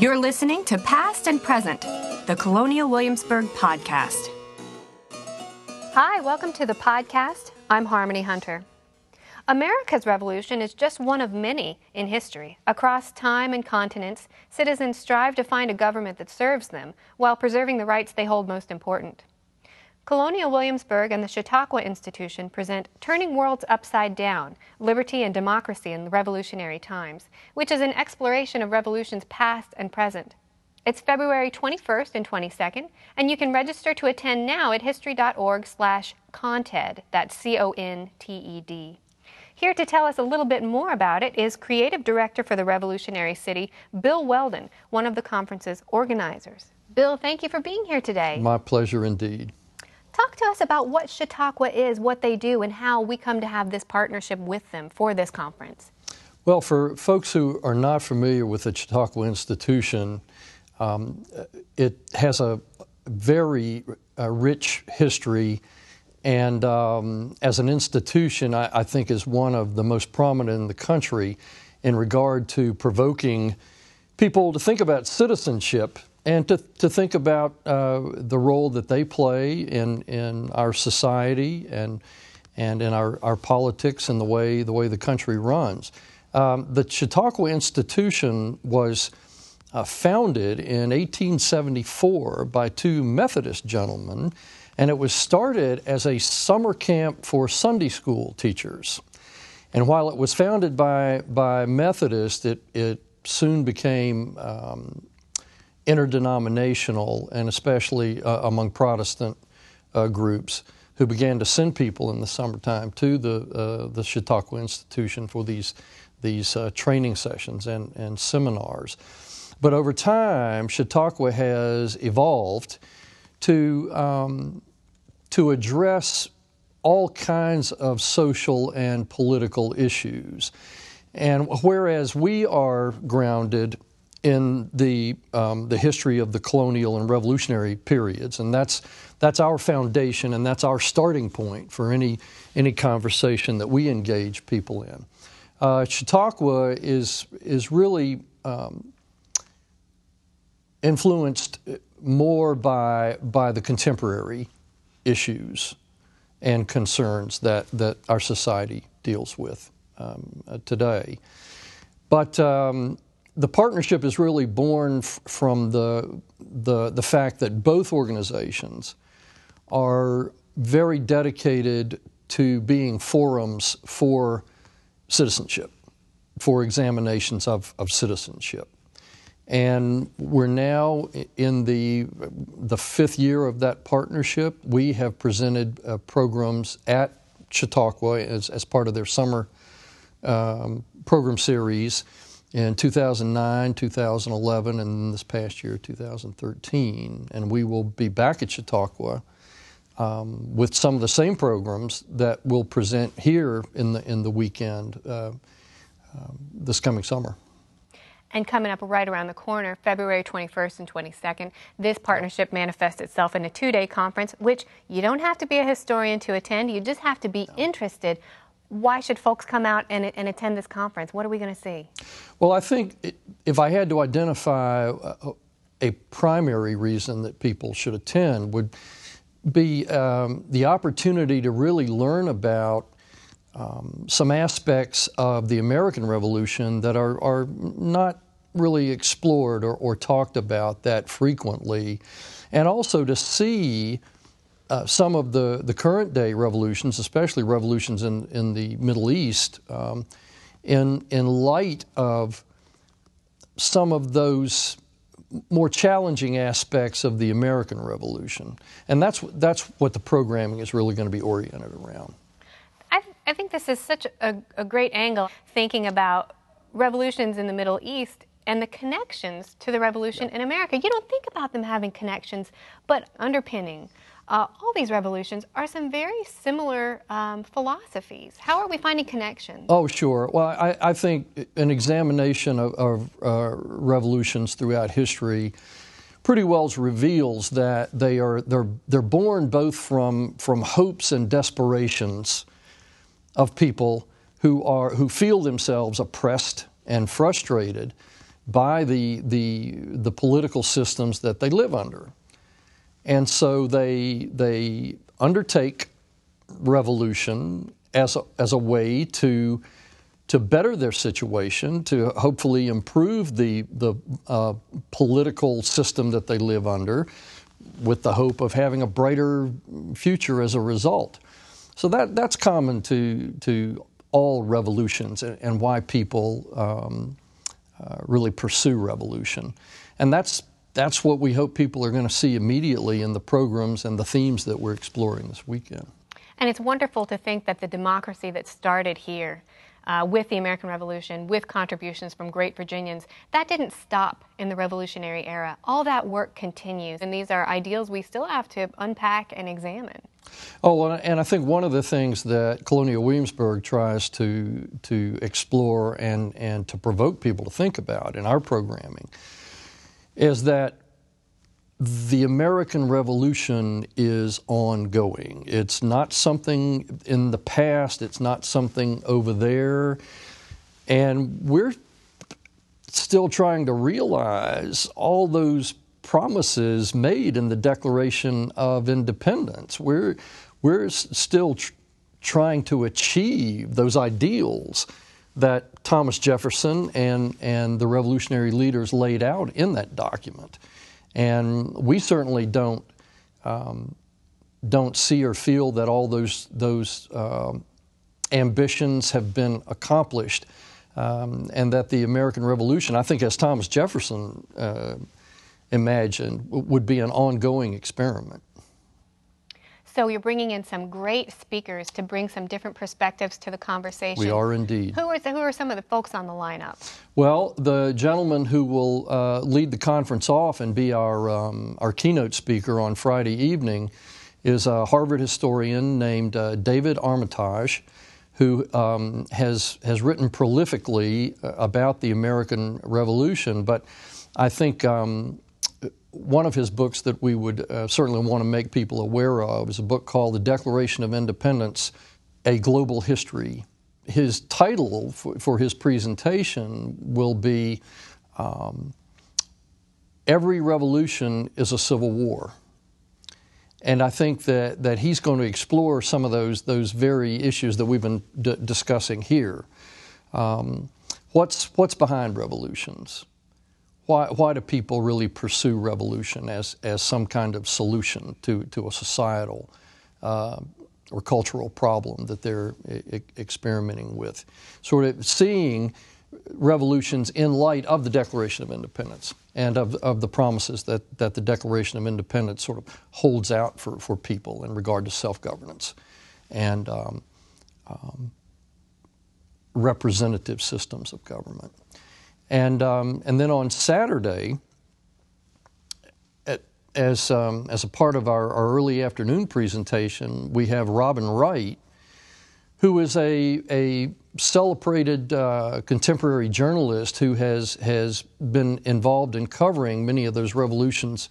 You're listening to Past and Present, the Colonial Williamsburg podcast. Hi, welcome to the podcast. I'm Harmony Hunter. America's revolution is just one of many in history. Across time and continents, citizens strive to find a government that serves them while preserving the rights they hold most important. Colonial Williamsburg and the Chautauqua Institution present Turning Worlds Upside Down Liberty and Democracy in Revolutionary Times, which is an exploration of revolutions past and present. It's February 21st and 22nd, and you can register to attend now at history.org slash conted. That's C-O-N-T-E-D. Here to tell us a little bit more about it is Creative Director for the Revolutionary City, Bill Weldon, one of the conference's organizers. Bill, thank you for being here today. My pleasure indeed. Talk to us about what Chautauqua is, what they do, and how we come to have this partnership with them for this conference. Well, for folks who are not familiar with the Chautauqua Institution, um, it has a very uh, rich history, and um, as an institution, I, I, think is one of the most prominent in the country in regard to provoking people to think about citizenship and to, to think about uh, the role that they play in, in our society and, and in our, our politics and the way, the way the country runs. Um, the Chautauqua Institution was uh, founded in 1874 by two Methodist gentlemen, and it was started as a summer camp for Sunday school teachers. And while it was founded by, by Methodists, it, it soon became um, interdenominational and especially uh, among Protestant uh, groups who began to send people in the summertime to the, uh, the Chautauqua Institution for these, these uh, training sessions and, and seminars. But over time, Chautauqua has evolved to, um, to address all kinds of social and political issues. And whereas we are grounded in the um, the history of the colonial and revolutionary periods, and that's that's our foundation and that's our starting point for any any conversation that we engage people in. Uh, Chautauqua is is really um, influenced more by by the contemporary issues and concerns that that our society deals with um, today, but um, the partnership is really born f- from the, the, the fact that both organizations are very dedicated to being forums for citizenship, for examinations of, of citizenship. And we're now in the, the fifth year of that partnership. We have presented uh, programs at Chautauqua as, as part of their summer um, program series in 2009, 2011, and this past year, 2013. And we will be back at Chautauqua um, with some of the same programs that we'll present here in the, in the weekend uh, uh, this coming summer. And coming up right around the corner, February 21st and 22nd, this partnership manifests itself in a two day conference, which you don't have to be a historian to attend. You just have to be interested why should folks come out and, and attend this conference? What are we going to see? Well, I think if I had to identify a, a primary reason that people should attend would be um, the opportunity to really learn about um, some aspects of the American Revolution that are, are not really explored or, or talked about that frequently, and also to see uh, some of the, the current day revolutions, especially revolutions in, in the Middle East, um, in, in light of some of those more challenging aspects of the American Revolution. And that's, that's what the programming is really going to be oriented around. I, I think this is such a, a great angle, thinking about revolutions in the Middle East and the connections to the revolution yeah. in America. You don't think about them having connections, but underpinning uh, all these revolutions are some very similar um, philosophies. How are we finding connections? Oh, sure. Well, I, I think an examination of, of uh, revolutions throughout history pretty well reveals that they are they're they're born both from from hopes and desperations of people who are who feel themselves oppressed and frustrated by the, the, the political systems that they live under. And so they, they undertake revolution as a, as a way to, to better their situation, to hopefully improve the, the uh, political system that they live under, with the hope of having a brighter future as a result. So that, that's common to, to all revolutions and, and why people um, uh, really pursue revolution. And that's, that's what we hope people are going to see immediately in the programs and the themes that we're exploring this weekend. And it's wonderful to think that the democracy that started here uh, with the American Revolution, with contributions from great Virginians, that didn't stop in the Revolutionary era. All that work continues, and these are ideals we still have to unpack and examine. Oh, and I think one of the things that Colonial Williamsburg tries to to explore and and to provoke people to think about in our programming is that the American Revolution is ongoing. It's not something in the past, it's not something over there. And we're still trying to realize all those promises made in the Declaration of Independence. We're, we're still tr- trying to achieve those ideals that Thomas Jefferson and, and the revolutionary leaders laid out in that document. And we certainly don't um, don't see or feel that all those those um, ambitions have been accomplished, um, and that the American Revolution, I think, as Thomas Jefferson uh, imagined, would be an ongoing experiment. So you're bringing in some great speakers to bring some different perspectives to the conversation. We are indeed. Who are, who are some of the folks on the lineup? Well, the gentleman who will uh, lead the conference off and be our, um, our keynote speaker on Friday evening is a Harvard historian named uh, David Armitage, who um, has, has written prolifically uh, about the American Revolution. But I think um, one of his books that we would uh, certainly want to make people aware of is a book called The Declaration of Independence A Global History. His title for, for his presentation will be um, Every Revolution is a Civil War. And I think that, that he's going to explore some of those, those very issues that we've been d- discussing here. Um, what's, what's behind revolutions? Why, why do people really pursue revolution as, as some kind of solution to, to a societal uh, or cultural problem that they're e- experimenting with? Sort of seeing revolutions in light of the Declaration of Independence and of, of the promises that, that the Declaration of Independence sort of holds out for, for people in regard to self governance and um, um, representative systems of government. And, um, and then on Saturday, at, as, um, as a part of our, our, early afternoon presentation, we have Robin Wright, who is a, a celebrated uh, contemporary journalist who has, has been involved in covering many of those revolutions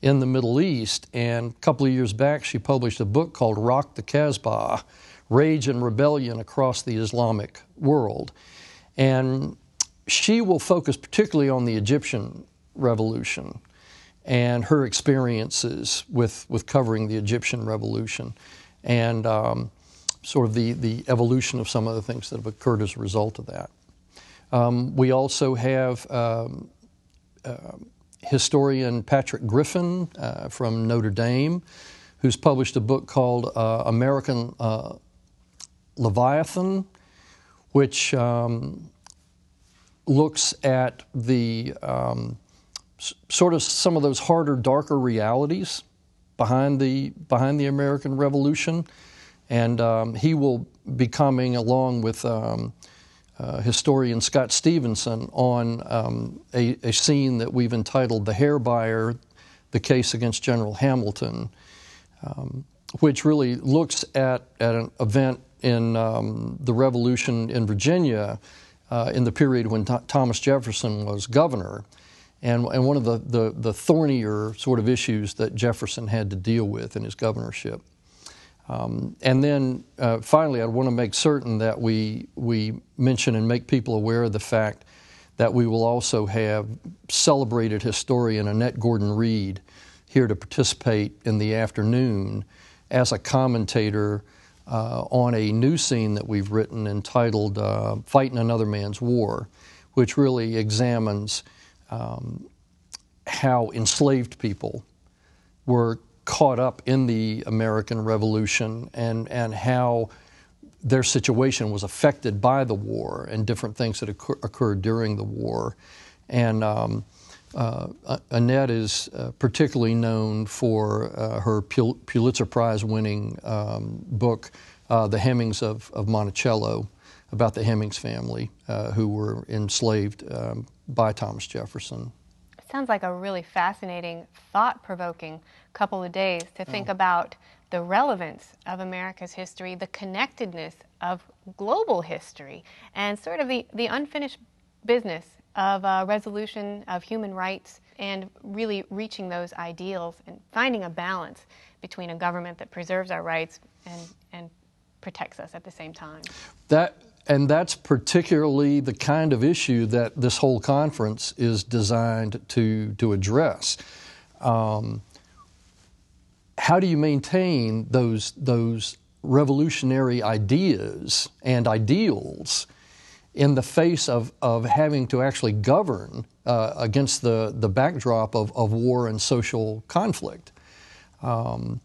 in the Middle East. And a couple of years back, she published a book called Rock the Casbah Rage and Rebellion Across the Islamic World. And she will focus particularly on the Egyptian revolution and her experiences with, with covering the Egyptian revolution and um, sort of the, the evolution of some of the things that have occurred as a result of that. Um, we also have um, uh, historian Patrick Griffin uh, from Notre Dame, who's published a book called uh, American uh, Leviathan, which um, looks at the um, sort of some of those harder, darker realities behind the behind the American Revolution, and um, he will be coming along with. Um, uh, historian Scott Stevenson on um, a, a, scene that we've entitled The Hair Buyer, the case against General Hamilton, um, which really looks at, at an event in um, the Revolution in Virginia uh, in the period when Th- Thomas Jefferson was governor. And, and one of the, the, the, thornier sort of issues that Jefferson had to deal with in his governorship. Um, and then uh, finally, I want to make certain that we, we mention and make people aware of the fact that we will also have celebrated historian Annette Gordon Reed here to participate in the afternoon as a commentator uh, on a new scene that we've written entitled uh, Fighting Another Man's War, which really examines um, how enslaved people were caught up in the American Revolution and, and how their situation was affected by the war and different things that occur, occurred during the war. And um, uh, Annette is uh, particularly known for uh, her Pul- Pulitzer Prize winning um, book, uh, The Hemings of, of, Monticello, about the Hemings family uh, who were enslaved um, by Thomas Jefferson. Sounds like a really fascinating, thought provoking couple of days to think oh. about the relevance of America's history, the connectedness of global history, and sort of the, the unfinished business of uh, resolution of human rights and really reaching those ideals and finding a balance between a government that preserves our rights and, and protects us at the same time. That and that's particularly the kind of issue that this whole conference is designed to to address. Um, how do you maintain those those revolutionary ideas and ideals in the face of, of having to actually govern uh, against the, the backdrop of, of war and social conflict. Um,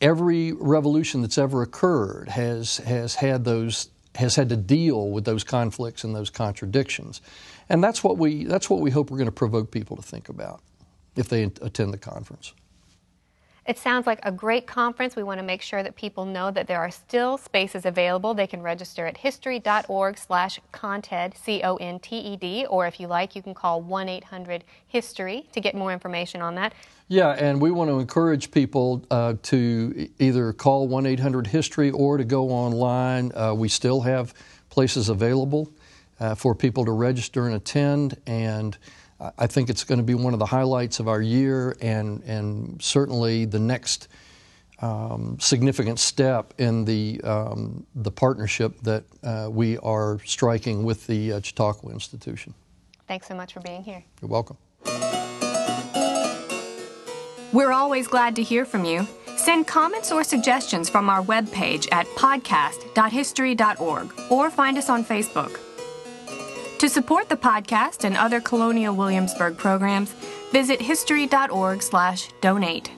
every revolution that's ever occurred has, has had those has had to deal with those conflicts and those contradictions. And that's what we, that's what we hope we're going to provoke people to think about if they attend the conference. It sounds like a great conference. We want to make sure that people know that there are still spaces available. They can register at history.org slash conted, C-O-N-T-E-D, or if you like, you can call 1-800-HISTORY to get more information on that. Yeah, and we want to encourage people uh, to either call 1-800-HISTORY or to go online. Uh, we still have places available uh, for people to register and attend, and I think it's going to be one of the highlights of our year and, and certainly the next um, significant step in the, um, the partnership that uh, we are striking with the uh, Chautauqua Institution. Thanks so much for being here. You're welcome. We're always glad to hear from you. Send comments or suggestions from our webpage at podcast.history.org or find us on Facebook. To support the podcast and other Colonial Williamsburg programs, visit history.org/donate.